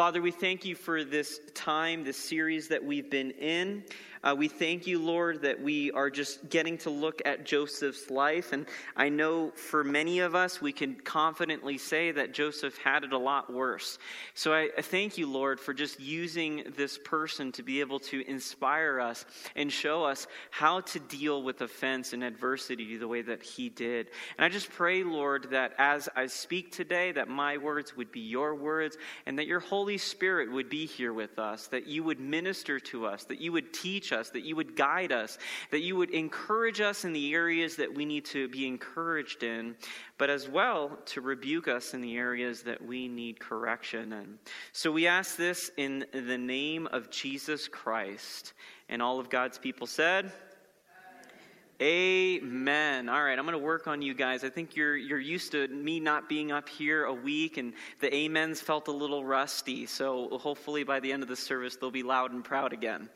Father, we thank you for this time, this series that we've been in. Uh, we thank you, Lord, that we are just getting to look at Joseph's life. And I know for many of us, we can confidently say that Joseph had it a lot worse. So I, I thank you, Lord, for just using this person to be able to inspire us and show us how to deal with offense and adversity the way that he did. And I just pray, Lord, that as I speak today, that my words would be your words and that your Holy Spirit would be here with us, that you would minister to us, that you would teach us, that you would guide us, that you would encourage us in the areas that we need to be encouraged in, but as well to rebuke us in the areas that we need correction in. So we ask this in the name of Jesus Christ. And all of God's people said, Amen. All right, I'm going to work on you guys. I think you're you're used to me not being up here a week, and the amens felt a little rusty. So hopefully by the end of the service, they'll be loud and proud again.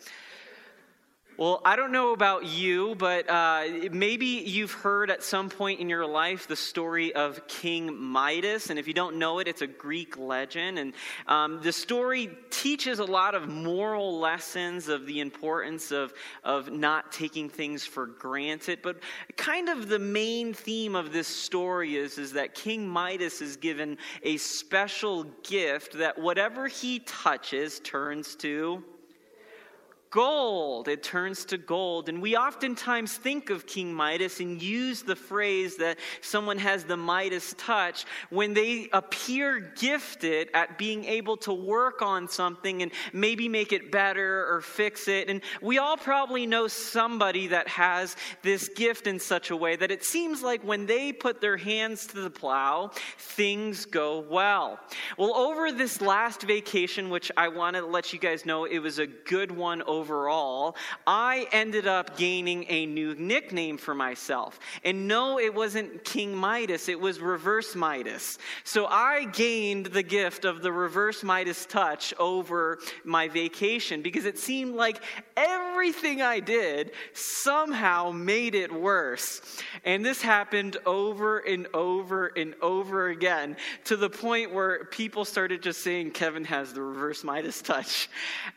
Well, I don't know about you, but uh, maybe you've heard at some point in your life the story of King Midas. And if you don't know it, it's a Greek legend. And um, the story teaches a lot of moral lessons of the importance of, of not taking things for granted. But kind of the main theme of this story is, is that King Midas is given a special gift that whatever he touches turns to gold. It turns to gold. And we oftentimes think of King Midas and use the phrase that someone has the Midas touch when they appear gifted at being able to work on something and maybe make it better or fix it. And we all probably know somebody that has this gift in such a way that it seems like when they put their hands to the plow, things go well. Well, over this last vacation, which I want to let you guys know it was a good one over overall, I ended up gaining a new nickname for myself. And no, it wasn't King Midas, it was Reverse Midas. So I gained the gift of the Reverse Midas touch over my vacation because it seemed like everything I did somehow made it worse. And this happened over and over and over again to the point where people started just saying Kevin has the Reverse Midas touch.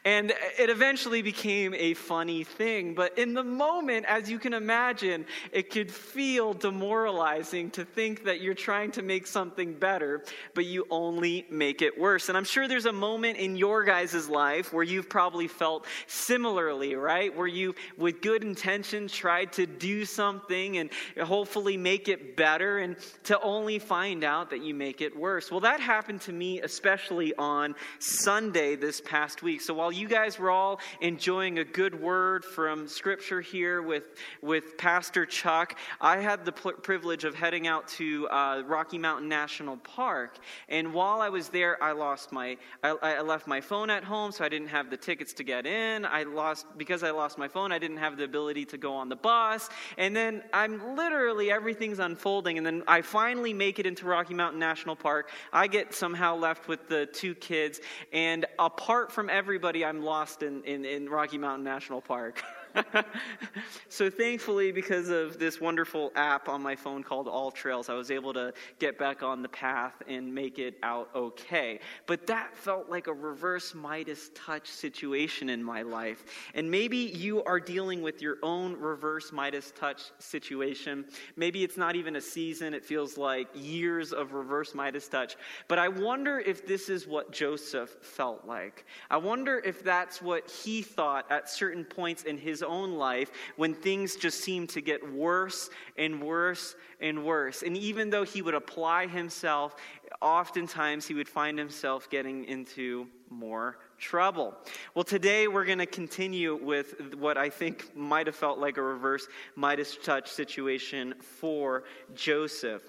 And it eventually became became a funny thing. But in the moment, as you can imagine, it could feel demoralizing to think that you're trying to make something better, but you only make it worse. And I'm sure there's a moment in your guys' life where you've probably felt similarly, right? Where you, with good intention, tried to do something and hopefully make it better, and to only find out that you make it worse. Well, that happened to me, especially on Sunday this past week. So while you guys were all enjoying enjoying a good word from Scripture here with, with Pastor Chuck, I had the pl- privilege of heading out to uh, Rocky Mountain National Park. And while I was there, I lost my, I, I left my phone at home, so I didn't have the tickets to get in. I lost, because I lost my phone, I didn't have the ability to go on the bus. And then I'm literally, everything's unfolding. And then I finally make it into Rocky Mountain National Park. I get somehow left with the two kids. And apart from everybody, I'm lost in, in, in Rocky Mountain National Park. so thankfully, because of this wonderful app on my phone called AllTrails, I was able to get back on the path and make it out okay. But that felt like a reverse Midas touch situation in my life. And maybe you are dealing with your own reverse Midas touch situation. Maybe it's not even a season, it feels like years of reverse Midas touch. But I wonder if this is what Joseph felt like. I wonder if that's what he thought at certain points in his own life when things just seemed to get worse and worse and worse. And even though he would apply himself, oftentimes he would find himself getting into more trouble. Well, today we're going to continue with what I think might have felt like a reverse Midas touch situation for Joseph.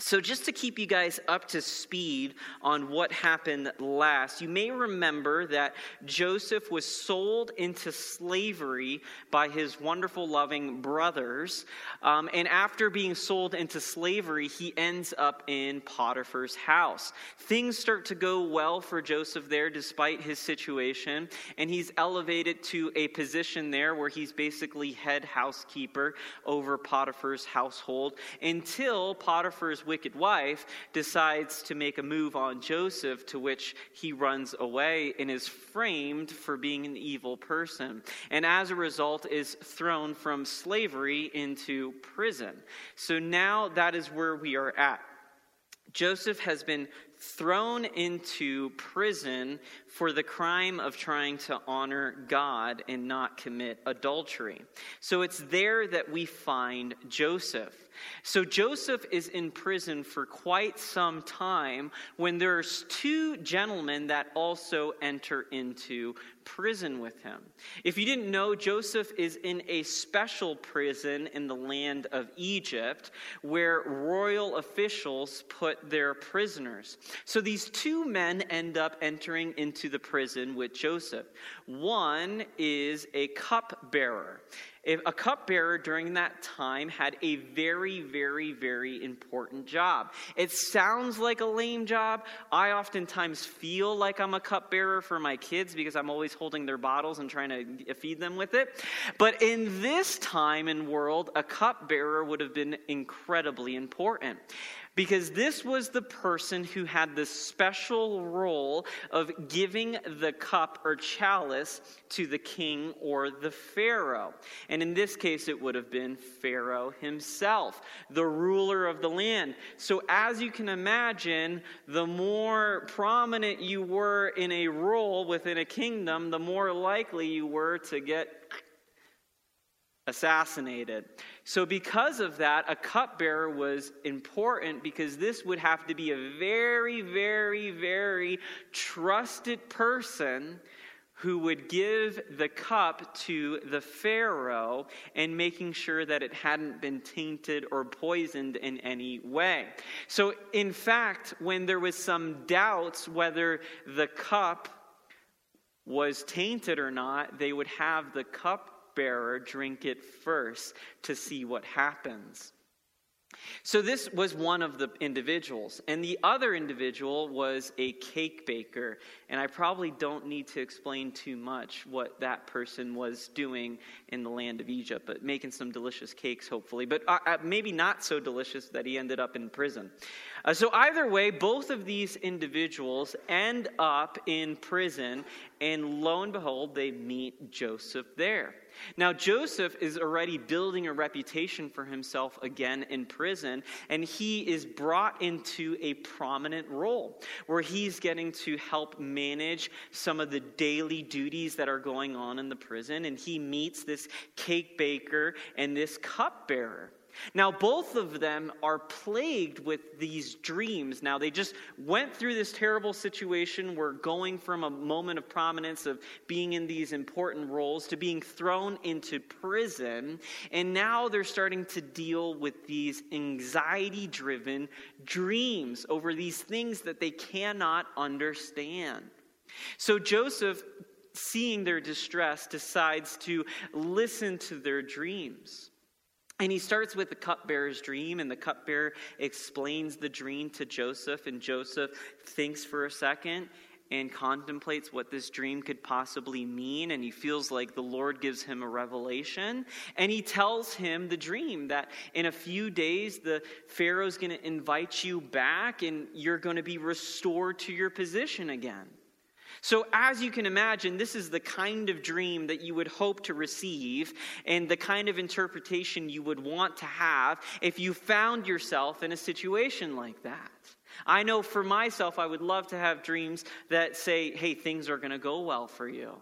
So, just to keep you guys up to speed on what happened last, you may remember that Joseph was sold into slavery by his wonderful, loving brothers. Um, and after being sold into slavery, he ends up in Potiphar's house. Things start to go well for Joseph there, despite his situation. And he's elevated to a position there where he's basically head housekeeper over Potiphar's household until Potiphar's wicked wife, decides to make a move on Joseph, to which he runs away and is framed for being an evil person. And as a result, is thrown from slavery into prison. So now that is where we are at. Joseph has been thrown into prison for the crime of trying to honor God and not commit adultery. So it's there that we find Joseph. So Joseph is in prison for quite some time when there's two gentlemen that also enter into prison with him. If you didn't know, Joseph is in a special prison in the land of Egypt where royal officials put their prisoners. So these two men end up entering into the prison with Joseph. One is a cupbearer. A cupbearer during that time had a very, very, very important job. It sounds like a lame job. I oftentimes feel like I'm a cupbearer for my kids because I'm always holding their bottles and trying to feed them with it. But in this time and world, a cupbearer would have been incredibly important because this was the person who had the special role of giving the cup or chalice to the king or the pharaoh. And in this case, it would have been Pharaoh himself, the ruler of the land. So, as you can imagine, the more prominent you were in a role within a kingdom, the more likely you were to get assassinated. So, because of that, a cupbearer was important because this would have to be a very, very, very trusted person who would give the cup to the Pharaoh and making sure that it hadn't been tainted or poisoned in any way. So, in fact, when there was some doubts whether the cup was tainted or not, they would have the cup bearer drink it first to see what happens. So, this was one of the individuals. And the other individual was a cake baker. And I probably don't need to explain too much what that person was doing in the land of Egypt, but making some delicious cakes, hopefully. But uh, uh maybe not so delicious that he ended up in prison. Uh, so, either way, both of these individuals end up in prison. And lo and behold, they meet Joseph there. Now, Joseph is already building a reputation for himself again in prison, and he is brought into a prominent role where he's getting to help manage some of the daily duties that are going on in the prison. And he meets this cake baker and this cupbearer. Now, both of them are plagued with these dreams. Now, they just went through this terrible situation where going from a moment of prominence of being in these important roles to being thrown into prison. And now they're starting to deal with these anxiety driven dreams over these things that they cannot understand. So, Joseph, seeing their distress, decides to listen to their dreams. And he starts with the cupbearer's dream, and the cupbearer explains the dream to Joseph, and Joseph thinks for a second and contemplates what this dream could possibly mean, and he feels like the Lord gives him a revelation. And he tells him the dream that in a few days, the Pharaoh's going to invite you back, and you're going to be restored to your position again. So, as you can imagine, this is the kind of dream that you would hope to receive and the kind of interpretation you would want to have if you found yourself in a situation like that. I know for myself, I would love to have dreams that say, hey, things are going to go well for you.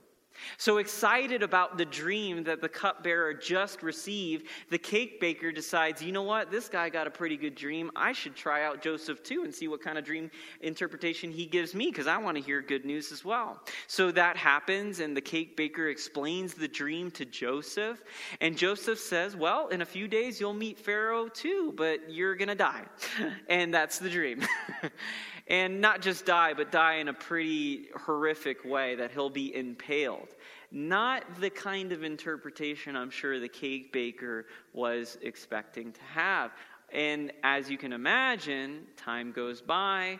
So excited about the dream that the cupbearer just received, the cake baker decides, you know what, this guy got a pretty good dream. I should try out Joseph too and see what kind of dream interpretation he gives me because I want to hear good news as well. So that happens, and the cake baker explains the dream to Joseph. And Joseph says, well, in a few days you'll meet Pharaoh too, but you're going to die. and that's the dream. and not just die, but die in a pretty horrific way that he'll be impaled. Not the kind of interpretation I'm sure the cake baker was expecting to have. And as you can imagine, time goes by,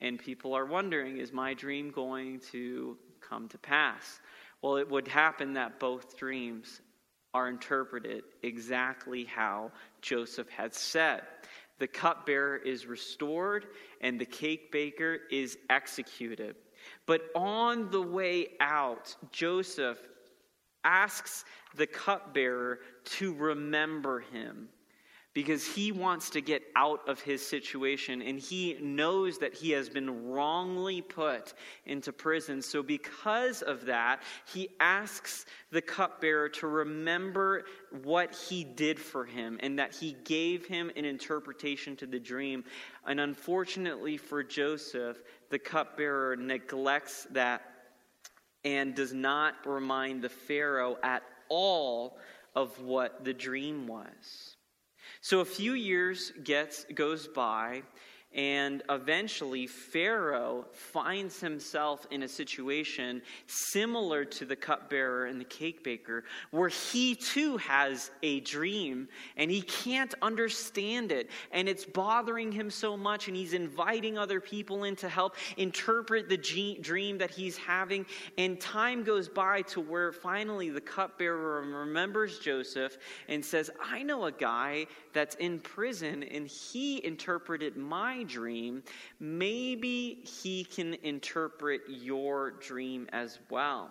and people are wondering is my dream going to come to pass? Well, it would happen that both dreams are interpreted exactly how Joseph had said the cupbearer is restored and the cake baker is executed. But on the way out, Joseph asks the cupbearer to remember him because he wants to get out of his situation and he knows that he has been wrongly put into prison. So, because of that, he asks the cupbearer to remember what he did for him and that he gave him an interpretation to the dream. And unfortunately for Joseph, the cupbearer neglects that and does not remind the Pharaoh at all of what the dream was. So a few years gets goes by and eventually, Pharaoh finds himself in a situation similar to the cupbearer and the cake baker, where he too has a dream and he can't understand it. And it's bothering him so much, and he's inviting other people in to help interpret the dream that he's having. And time goes by to where finally the cupbearer remembers Joseph and says, I know a guy that's in prison, and he interpreted my dream, maybe he can interpret your dream as well.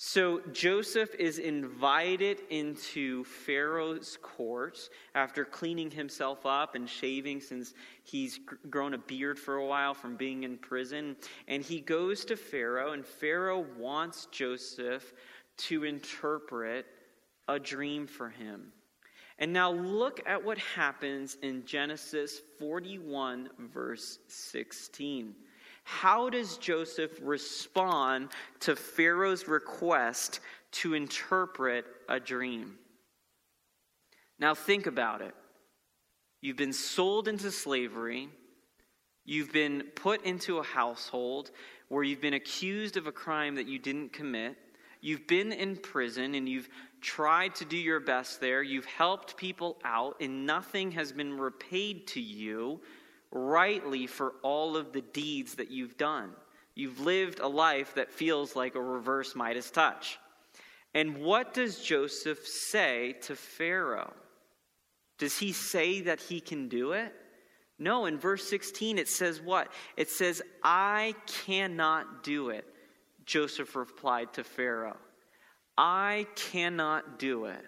So Joseph is invited into Pharaoh's court after cleaning himself up and shaving since he's grown a beard for a while from being in prison. And he goes to Pharaoh, and Pharaoh wants Joseph to interpret a dream for him. And now look at what happens in Genesis 41, verse 16. How does Joseph respond to Pharaoh's request to interpret a dream? Now think about it. You've been sold into slavery. You've been put into a household where you've been accused of a crime that you didn't commit. You've been in prison and you've tried to do your best there. You've helped people out, and nothing has been repaid to you rightly for all of the deeds that you've done. You've lived a life that feels like a reverse Midas touch. And what does Joseph say to Pharaoh? Does he say that he can do it? No, in verse 16 it says what? It says, I cannot do it. Joseph replied to Pharaoh. I cannot do it.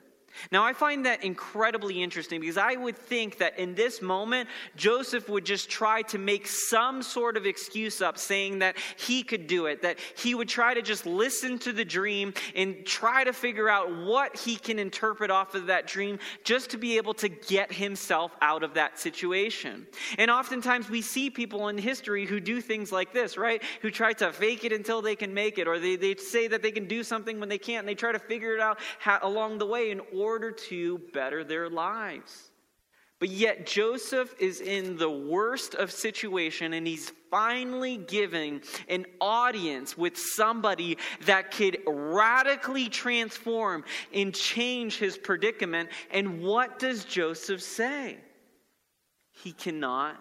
Now, I find that incredibly interesting because I would think that in this moment, Joseph would just try to make some sort of excuse up saying that he could do it, that he would try to just listen to the dream and try to figure out what he can interpret off of that dream just to be able to get himself out of that situation. And oftentimes we see people in history who do things like this, right? Who try to fake it until they can make it, or they, they say that they can do something when they can't, and they try to figure it out how, along the way in order to better their lives. But yet, Joseph is in the worst of situation, and he's finally giving an audience with somebody that could radically transform and change his predicament. And what does Joseph say? He cannot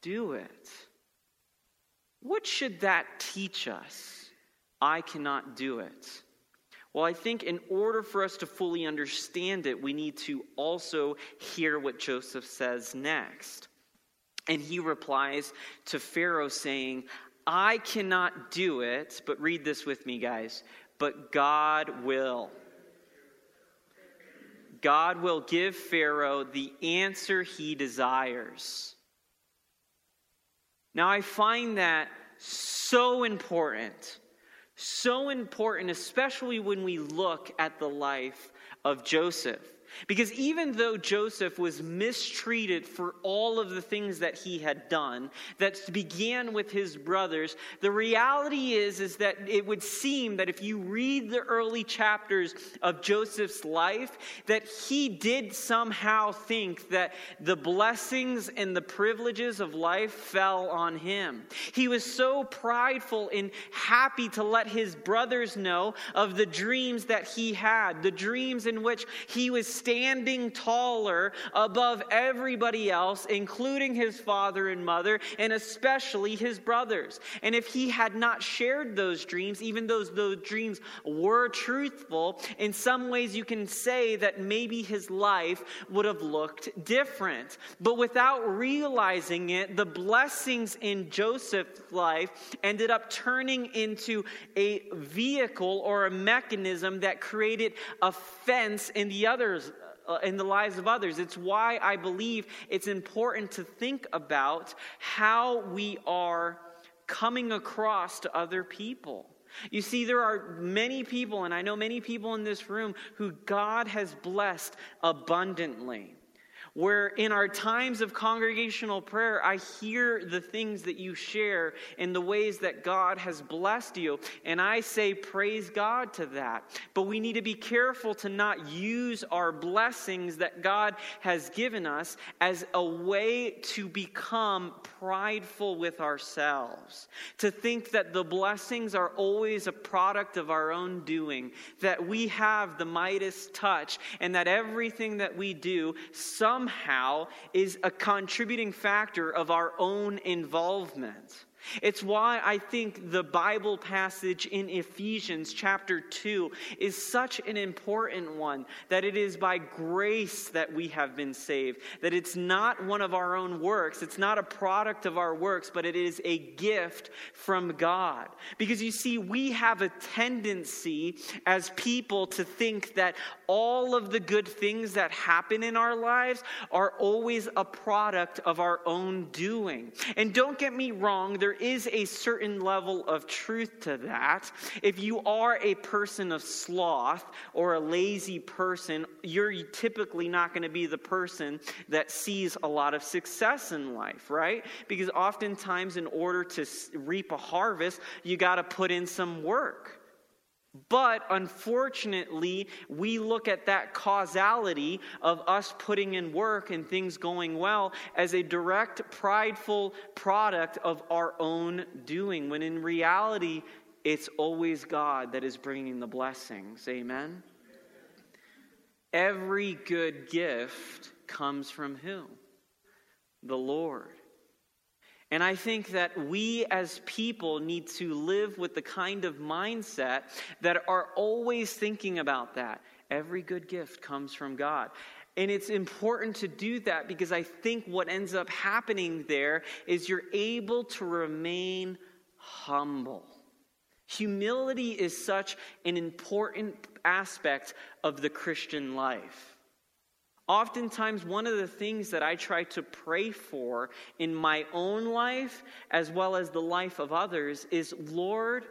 do it. What should that teach us? I cannot do it. Well, I think in order for us to fully understand it, we need to also hear what Joseph says next. And he replies to Pharaoh saying, I cannot do it, but read this with me, guys, but God will. God will give Pharaoh the answer he desires. Now, I find that so important so important, especially when we look at the life of Joseph. Because even though Joseph was mistreated for all of the things that he had done, that began with his brothers, the reality is, is that it would seem that if you read the early chapters of Joseph's life, that he did somehow think that the blessings and the privileges of life fell on him. He was so prideful and happy to let his brothers know of the dreams that he had, the dreams in which he was standing taller above everybody else, including his father and mother, and especially his brothers. And if he had not shared those dreams, even though those dreams were truthful, in some ways you can say that maybe his life would have looked different. But without realizing it, the blessings in Joseph's life ended up turning into a vehicle or a mechanism that created offense in the others Uh, in the lives of others. It's why I believe it's important to think about how we are coming across to other people. You see, there are many people, and I know many people in this room, who God has blessed abundantly where in our times of congregational prayer, I hear the things that you share and the ways that God has blessed you. And I say, praise God to that. But we need to be careful to not use our blessings that God has given us as a way to become prideful with ourselves, to think that the blessings are always a product of our own doing, that we have the Midas touch, and that everything that we do, some somehow is a contributing factor of our own involvement. It's why I think the Bible passage in Ephesians chapter 2 is such an important one that it is by grace that we have been saved, that it's not one of our own works, it's not a product of our works, but it is a gift from God. Because you see, we have a tendency as people to think that all of the good things that happen in our lives are always a product of our own doing. And don't get me wrong, there is a certain level of truth to that. If you are a person of sloth or a lazy person, you're typically not going to be the person that sees a lot of success in life, right? Because oftentimes, in order to reap a harvest, you got to put in some work. But unfortunately, we look at that causality of us putting in work and things going well as a direct, prideful product of our own doing, when in reality, it's always God that is bringing the blessings. Amen? Every good gift comes from who? The Lord. And I think that we as people need to live with the kind of mindset that are always thinking about that. Every good gift comes from God. And it's important to do that because I think what ends up happening there is you're able to remain humble. Humility is such an important aspect of the Christian life. Oftentimes, one of the things that I try to pray for in my own life, as well as the life of others, is Lord,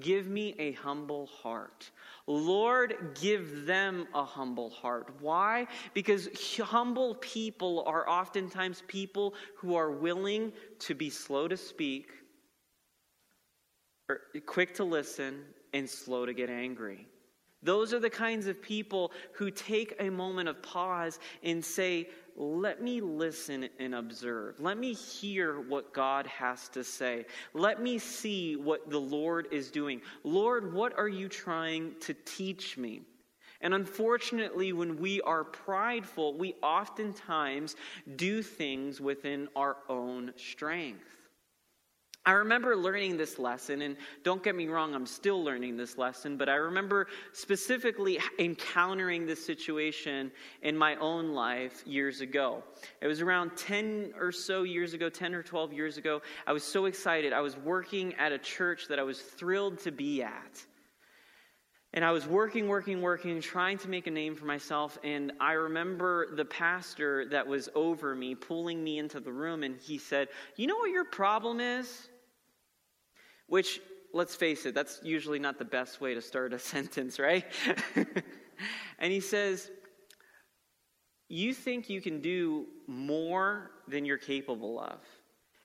give me a humble heart. Lord, give them a humble heart. Why? Because humble people are oftentimes people who are willing to be slow to speak, quick to listen, and slow to get angry. Those are the kinds of people who take a moment of pause and say, Let me listen and observe. Let me hear what God has to say. Let me see what the Lord is doing. Lord, what are you trying to teach me? And unfortunately, when we are prideful, we oftentimes do things within our own strength. I remember learning this lesson, and don't get me wrong, I'm still learning this lesson, but I remember specifically encountering this situation in my own life years ago. It was around 10 or so years ago, 10 or 12 years ago. I was so excited. I was working at a church that I was thrilled to be at. And I was working, working, working, trying to make a name for myself. And I remember the pastor that was over me pulling me into the room, and he said, You know what your problem is? Which, let's face it, that's usually not the best way to start a sentence, right? and he says, You think you can do more than you're capable of.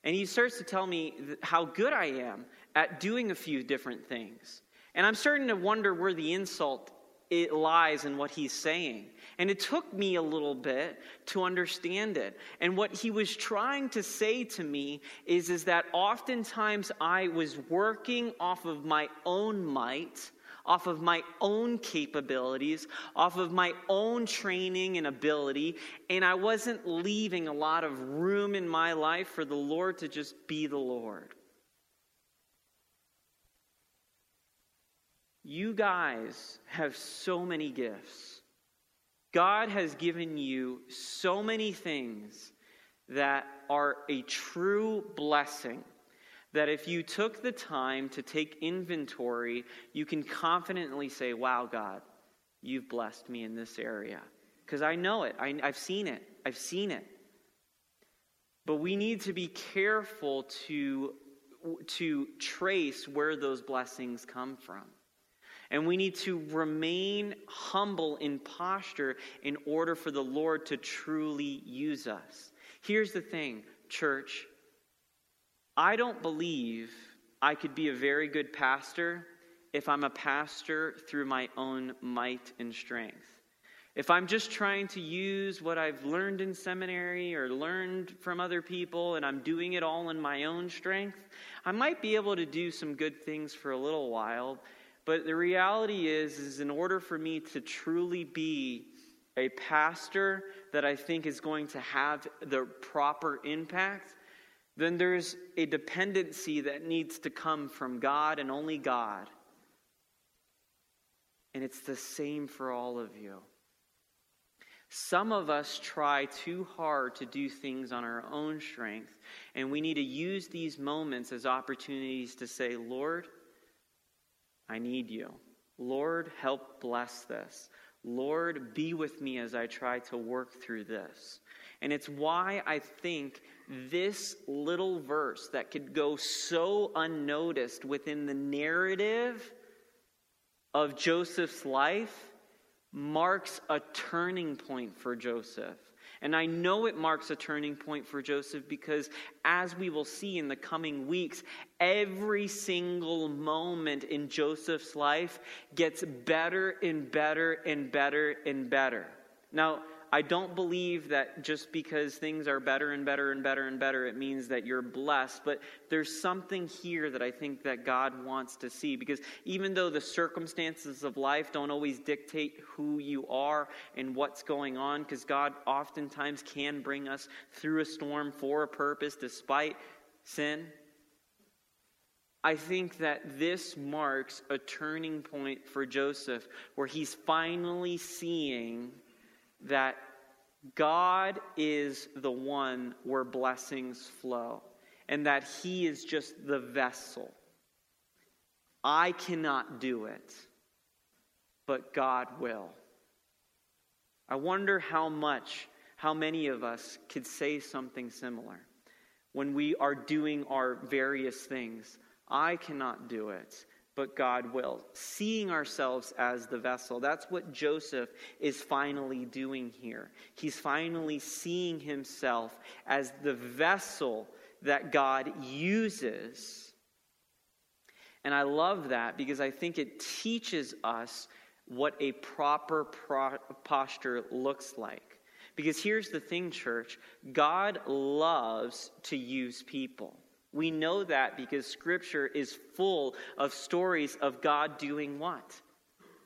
And he starts to tell me how good I am at doing a few different things. And I'm starting to wonder where the insult it lies in what he's saying. And it took me a little bit to understand it. And what he was trying to say to me is, is that oftentimes I was working off of my own might, off of my own capabilities, off of my own training and ability, and I wasn't leaving a lot of room in my life for the Lord to just be the Lord. You guys have so many gifts. God has given you so many things that are a true blessing. That if you took the time to take inventory, you can confidently say, Wow, God, you've blessed me in this area. Because I know it, I, I've seen it, I've seen it. But we need to be careful to, to trace where those blessings come from. And we need to remain humble in posture in order for the Lord to truly use us. Here's the thing, church. I don't believe I could be a very good pastor if I'm a pastor through my own might and strength. If I'm just trying to use what I've learned in seminary or learned from other people and I'm doing it all in my own strength, I might be able to do some good things for a little while, but the reality is, is in order for me to truly be a pastor that I think is going to have the proper impact, then there's a dependency that needs to come from God and only God. And it's the same for all of you. Some of us try too hard to do things on our own strength, and we need to use these moments as opportunities to say, Lord, I need you. Lord, help bless this. Lord, be with me as I try to work through this. And it's why I think this little verse that could go so unnoticed within the narrative of Joseph's life marks a turning point for Joseph. And I know it marks a turning point for Joseph because, as we will see in the coming weeks, every single moment in Joseph's life gets better and better and better and better. Now, I don't believe that just because things are better and better and better and better, it means that you're blessed. But there's something here that I think that God wants to see. Because even though the circumstances of life don't always dictate who you are and what's going on, because God oftentimes can bring us through a storm for a purpose despite sin. I think that this marks a turning point for Joseph where he's finally seeing that God is the one where blessings flow and that He is just the vessel. I cannot do it, but God will. I wonder how much, how many of us could say something similar when we are doing our various things. I cannot do it, but God will. Seeing ourselves as the vessel. That's what Joseph is finally doing here. He's finally seeing himself as the vessel that God uses. And I love that because I think it teaches us what a proper pro- posture looks like. Because here's the thing, church God loves to use people. We know that because Scripture is full of stories of God doing what?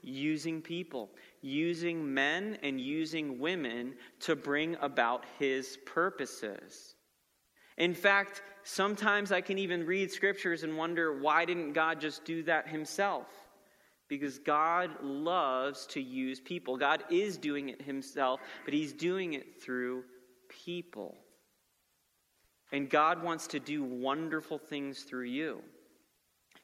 Using people, using men and using women to bring about His purposes. In fact, sometimes I can even read scriptures and wonder why didn't God just do that Himself? Because God loves to use people. God is doing it Himself, but He's doing it through people. And God wants to do wonderful things through you.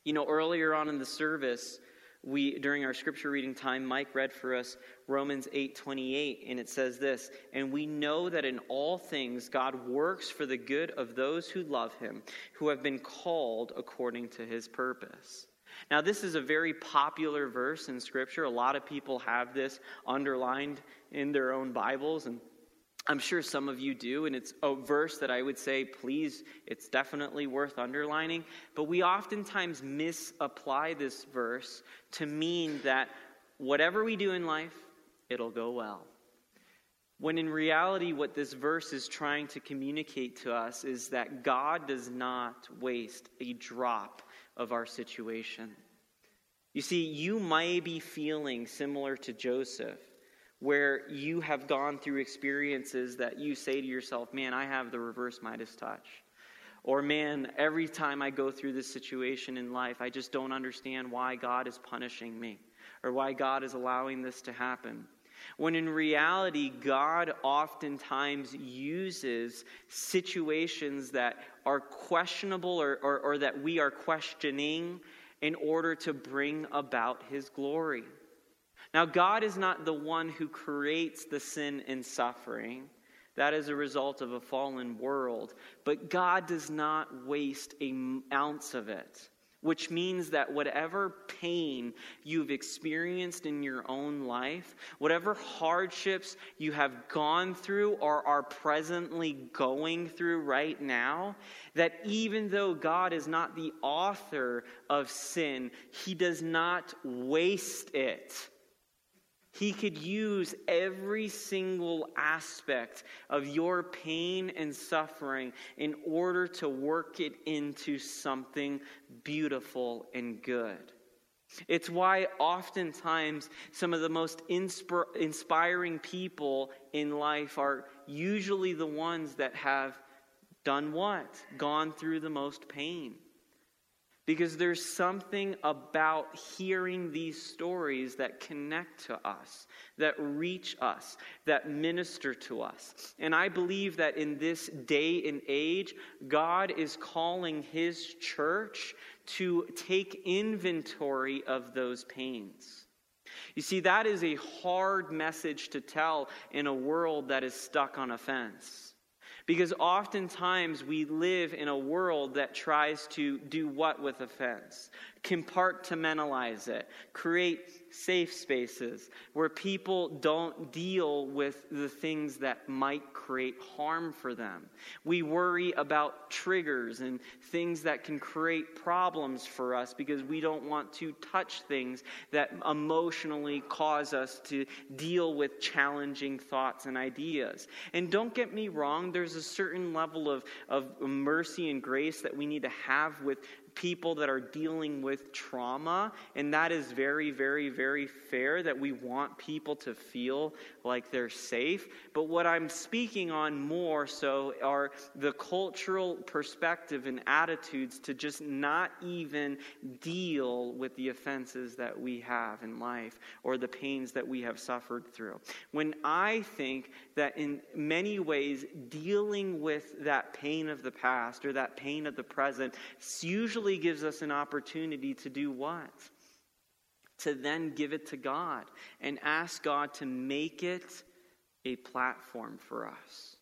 You know, earlier on in the service, we during our scripture reading time mike read for us romans 8 28 and it says this and we know that in all things god works for the good of those who love him who have been called according to his purpose now this is a very popular verse in scripture a lot of people have this underlined in their own bibles and I'm sure some of you do, and it's a verse that I would say, please, it's definitely worth underlining. But we oftentimes misapply this verse to mean that whatever we do in life, it'll go well. When in reality, what this verse is trying to communicate to us is that God does not waste a drop of our situation. You see, you may be feeling similar to Joseph, where you have gone through experiences that you say to yourself, man, I have the reverse Midas touch. Or, man, every time I go through this situation in life, I just don't understand why God is punishing me or why God is allowing this to happen. When in reality, God oftentimes uses situations that are questionable or, or, or that we are questioning in order to bring about his glory. Now, God is not the one who creates the sin and suffering. That is a result of a fallen world. But God does not waste an ounce of it, which means that whatever pain you've experienced in your own life, whatever hardships you have gone through or are presently going through right now, that even though God is not the author of sin, He does not waste it he could use every single aspect of your pain and suffering in order to work it into something beautiful and good. It's why oftentimes some of the most inspir- inspiring people in life are usually the ones that have done what? Gone through the most pain. Because there's something about hearing these stories that connect to us, that reach us, that minister to us. And I believe that in this day and age, God is calling His church to take inventory of those pains. You see, that is a hard message to tell in a world that is stuck on offense. Because oftentimes we live in a world that tries to do what with offense? Compartmentalize it, create safe spaces where people don't deal with the things that might create harm for them. We worry about triggers and things that can create problems for us because we don't want to touch things that emotionally cause us to deal with challenging thoughts and ideas. And don't get me wrong, there's a certain level of, of mercy and grace that we need to have with people that are dealing with trauma, and that is very, very, very fair that we want people to feel like they're safe. But what I'm speaking on more so are the cultural perspective and attitudes to just not even deal with the offenses that we have in life or the pains that we have suffered through. When I think that in many ways, dealing with that pain of the past or that pain of the present usually gives us an opportunity to do what? To then give it to God and ask God to make it a platform for us.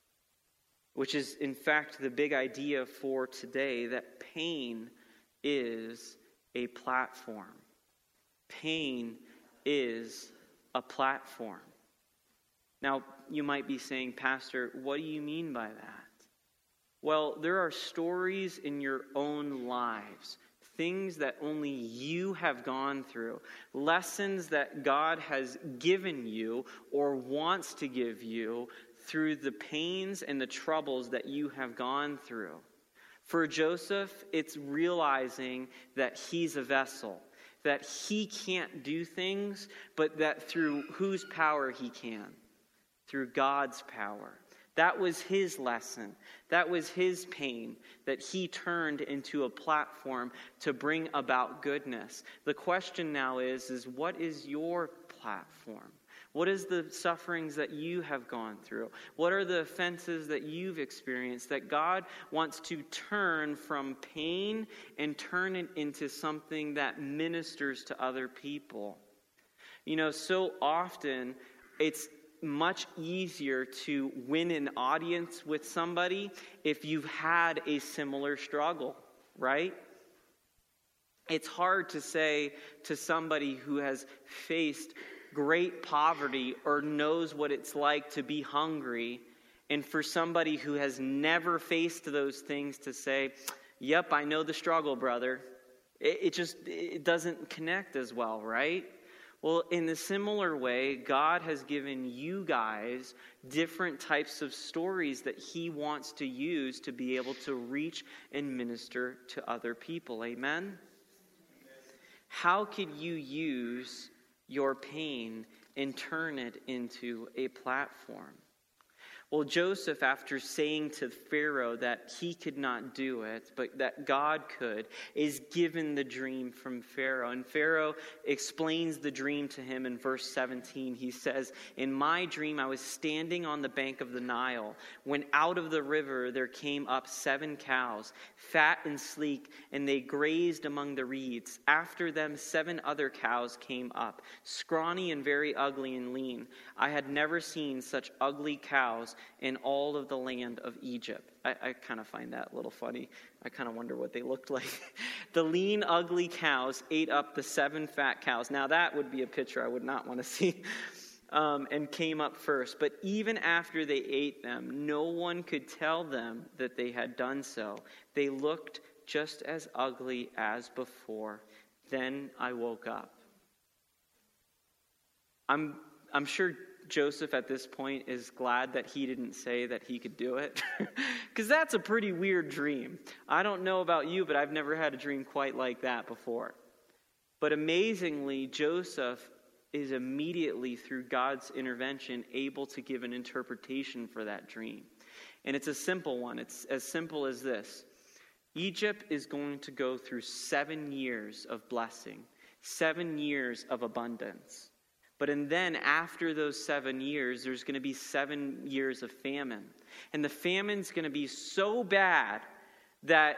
Which is, in fact, the big idea for today that pain is a platform. Pain is a platform. Now, you might be saying, Pastor, what do you mean by that? Well, there are stories in your own lives, things that only you have gone through, lessons that God has given you or wants to give you through the pains and the troubles that you have gone through. For Joseph, it's realizing that he's a vessel, that he can't do things, but that through whose power he can? Through God's power. That was his lesson. That was his pain that he turned into a platform to bring about goodness. The question now is is what is your platform? What is the sufferings that you have gone through? What are the offenses that you've experienced that God wants to turn from pain and turn it into something that ministers to other people? You know, so often it's much easier to win an audience with somebody if you've had a similar struggle, right? It's hard to say to somebody who has faced great poverty or knows what it's like to be hungry, and for somebody who has never faced those things to say, Yep, I know the struggle, brother. It, it just it doesn't connect as well, right? Well, in a similar way, God has given you guys different types of stories that He wants to use to be able to reach and minister to other people. Amen? How could you use your pain and turn it into a platform? Well, Joseph, after saying to Pharaoh that he could not do it, but that God could, is given the dream from Pharaoh. And Pharaoh explains the dream to him in verse 17. He says, In my dream, I was standing on the bank of the Nile when out of the river there came up seven cows, fat and sleek, and they grazed among the reeds. After them, seven other cows came up, scrawny and very ugly and lean. I had never seen such ugly cows in all of the land of Egypt. I, I kind of find that a little funny. I kind of wonder what they looked like. the lean, ugly cows ate up the seven fat cows. Now, that would be a picture I would not want to see. Um, and came up first. But even after they ate them, no one could tell them that they had done so. They looked just as ugly as before. Then I woke up. I'm, I'm sure Joseph at this point is glad that he didn't say that he could do it. Because that's a pretty weird dream. I don't know about you, but I've never had a dream quite like that before. But amazingly, Joseph is immediately, through God's intervention, able to give an interpretation for that dream. And it's a simple one. It's as simple as this Egypt is going to go through seven years of blessing, seven years of abundance. But and then after those seven years, there's going to be seven years of famine. And the famine's going to be so bad that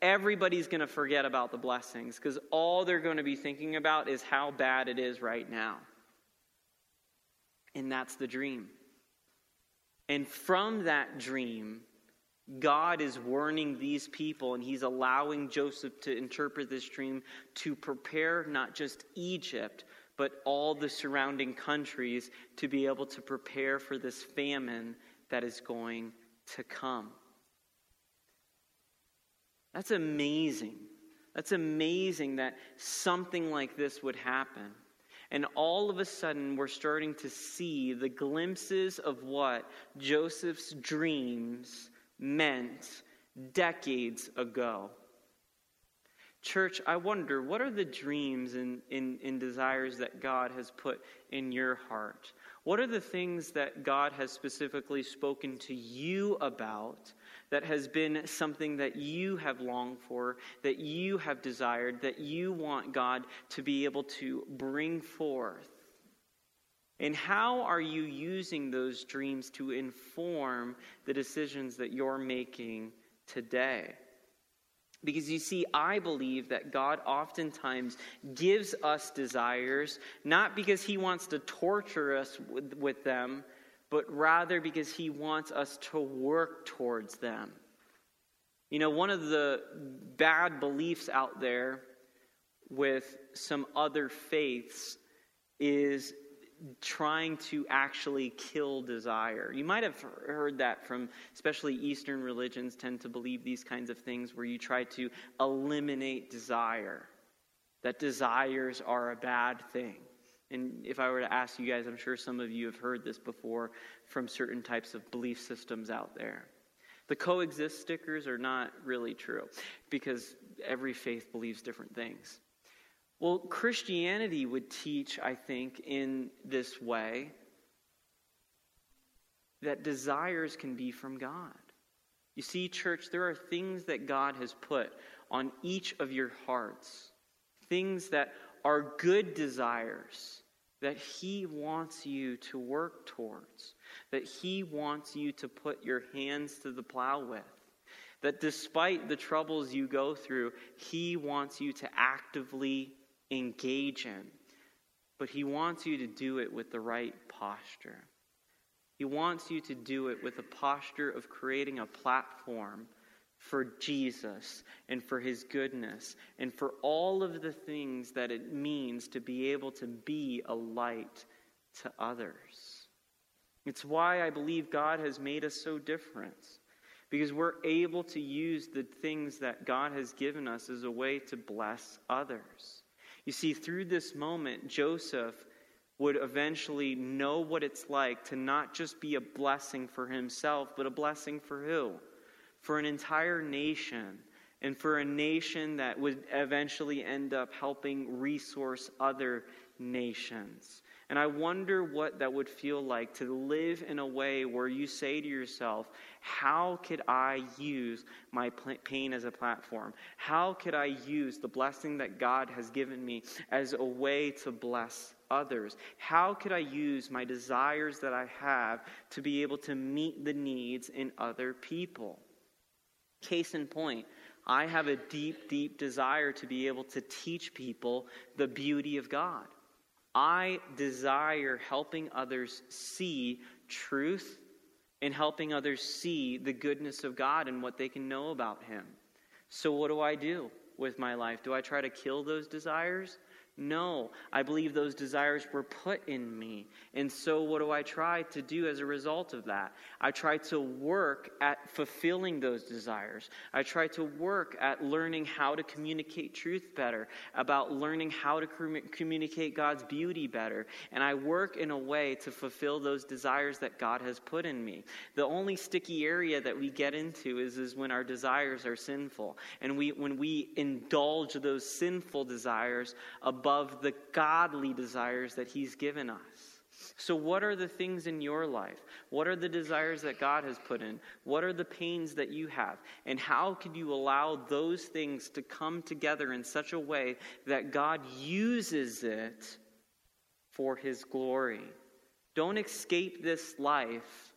everybody's going to forget about the blessings because all they're going to be thinking about is how bad it is right now. And that's the dream. And from that dream, God is warning these people, and He's allowing Joseph to interpret this dream to prepare not just Egypt, but all the surrounding countries to be able to prepare for this famine that is going to come. That's amazing. That's amazing that something like this would happen. And all of a sudden, we're starting to see the glimpses of what Joseph's dreams meant decades ago. Church, I wonder, what are the dreams and, and, and, desires that God has put in your heart? What are the things that God has specifically spoken to you about that has been something that you have longed for, that you have desired, that you want God to be able to bring forth? And how are you using those dreams to inform the decisions that you're making today? Because you see, I believe that God oftentimes gives us desires, not because He wants to torture us with, with, them, but rather because He wants us to work towards them. You know, one of the bad beliefs out there with some other faiths is trying to actually kill desire. You might have heard that from especially Eastern religions tend to believe these kinds of things where you try to eliminate desire. That desires are a bad thing. And if I were to ask you guys, I'm sure some of you have heard this before from certain types of belief systems out there. The coexist stickers are not really true because every faith believes different things. Well, Christianity would teach, I think, in this way that desires can be from God. You see, church, there are things that God has put on each of your hearts, things that are good desires that He wants you to work towards, that He wants you to put your hands to the plow with. That despite the troubles you go through, He wants you to actively engage in. But He wants you to do it with the right posture. He wants you to do it with a posture of creating a platform for Jesus and for His goodness and for all of the things that it means to be able to be a light to others. It's why I believe God has made us so different. Because we're able to use the things that God has given us as a way to bless others. You see, through this moment, Joseph would eventually know what it's like to not just be a blessing for himself, but a blessing for who? For an entire nation and for a nation that would eventually end up helping resource other nations. And I wonder what that would feel like to live in a way where you say to yourself, How could I use my pain as a platform? How could I use the blessing that God has given me as a way to bless others? How could I use my desires that I have to be able to meet the needs in other people? Case in point, I have a deep, deep desire to be able to teach people the beauty of God. I desire helping others see truth and helping others see the goodness of God and what they can know about Him. So, what do I do with my life? Do I try to kill those desires? No, I believe those desires were put in me. And so, what do I try to do as a result of that? I try to work at fulfilling those desires. I try to work at learning how to communicate truth better, about learning how to communicate God's beauty better. And I work in a way to fulfill those desires that God has put in me. The only sticky area that we get into is, is when our desires are sinful. And we, when we indulge those sinful desires, above the godly desires that He's given us. So, what are the things in your life? What are the desires that God has put in? What are the pains that you have? And how can you allow those things to come together in such a way that God uses it for His glory? Don't escape this life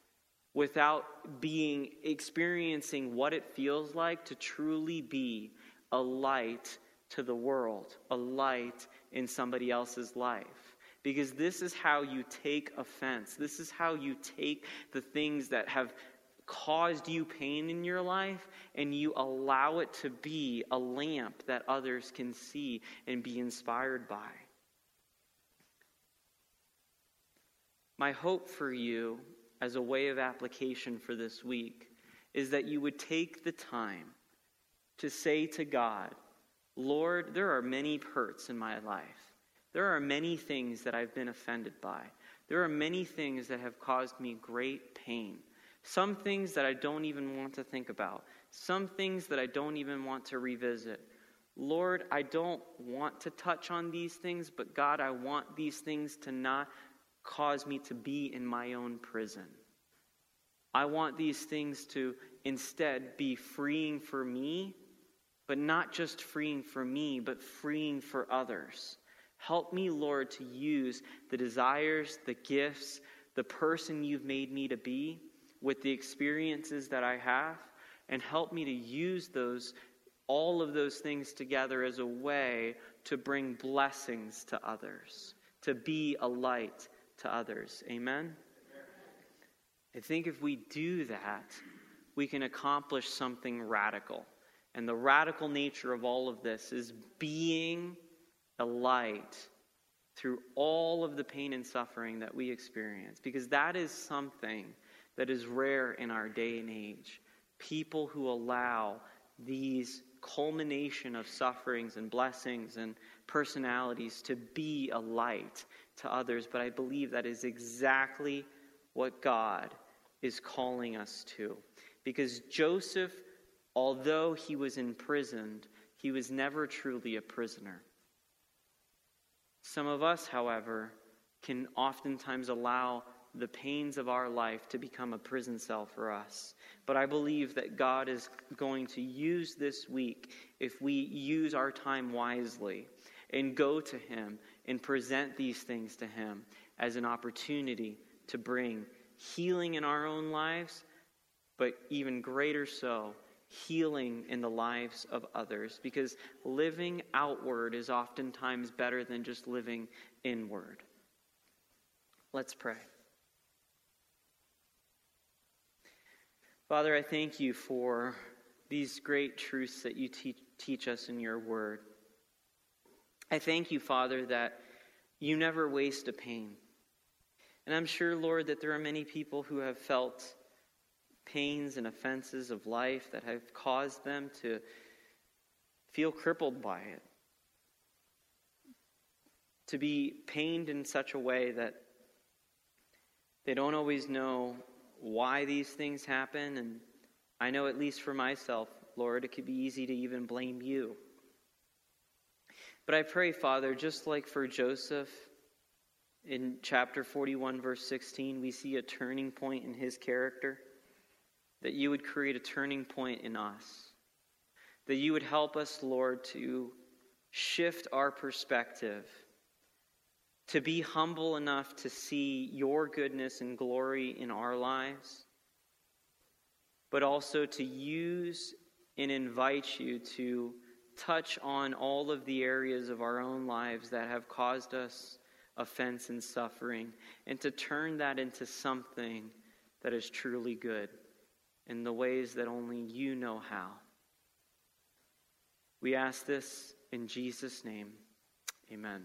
without being experiencing what it feels like to truly be a light to the world, a light in somebody else's life. Because this is how you take offense. This is how you take the things that have caused you pain in your life and you allow it to be a lamp that others can see and be inspired by. My hope for you as a way of application for this week is that you would take the time to say to God, Lord, there are many hurts in my life. There are many things that I've been offended by. There are many things that have caused me great pain. Some things that I don't even want to think about. Some things that I don't even want to revisit. Lord, I don't want to touch on these things, but God, I want these things to not cause me to be in my own prison. I want these things to instead be freeing for me but not just freeing for me, but freeing for others. Help me, Lord, to use the desires, the gifts, the person you've made me to be with the experiences that I have, and help me to use those all of those things together as a way to bring blessings to others, to be a light to others. Amen. I think if we do that, we can accomplish something radical. And the radical nature of all of this is being a light through all of the pain and suffering that we experience, because that is something that is rare in our day and age. People who allow these culmination of sufferings and blessings and personalities to be a light to others, but I believe that is exactly what God is calling us to. Because Joseph although he was imprisoned, he was never truly a prisoner. Some of us, however, can oftentimes allow the pains of our life to become a prison cell for us. But I believe that God is going to use this week, if we use our time wisely and go to Him and present these things to Him as an opportunity to bring healing in our own lives, but even greater so, healing in the lives of others because living outward is oftentimes better than just living inward. Let's pray. Father, I thank you for these great truths that you teach, teach us in your word. I thank you, Father, that you never waste a pain. And I'm sure, Lord, that there are many people who have felt pains and offenses of life that have caused them to feel crippled by it, to be pained in such a way that they don't always know why these things happen. And I know, at least for myself, Lord. It could be easy to even blame you. But I pray, Father, just like for Joseph in chapter 41, verse 16, we see a turning point in his character, that you would create a turning point in us, that you would help us, Lord, to shift our perspective, to be humble enough to see your goodness and glory in our lives, but also to use and invite you to touch on all of the areas of our own lives that have caused us offense and suffering, and to turn that into something that is truly good in the ways that only you know how. We ask this in Jesus' name. Amen.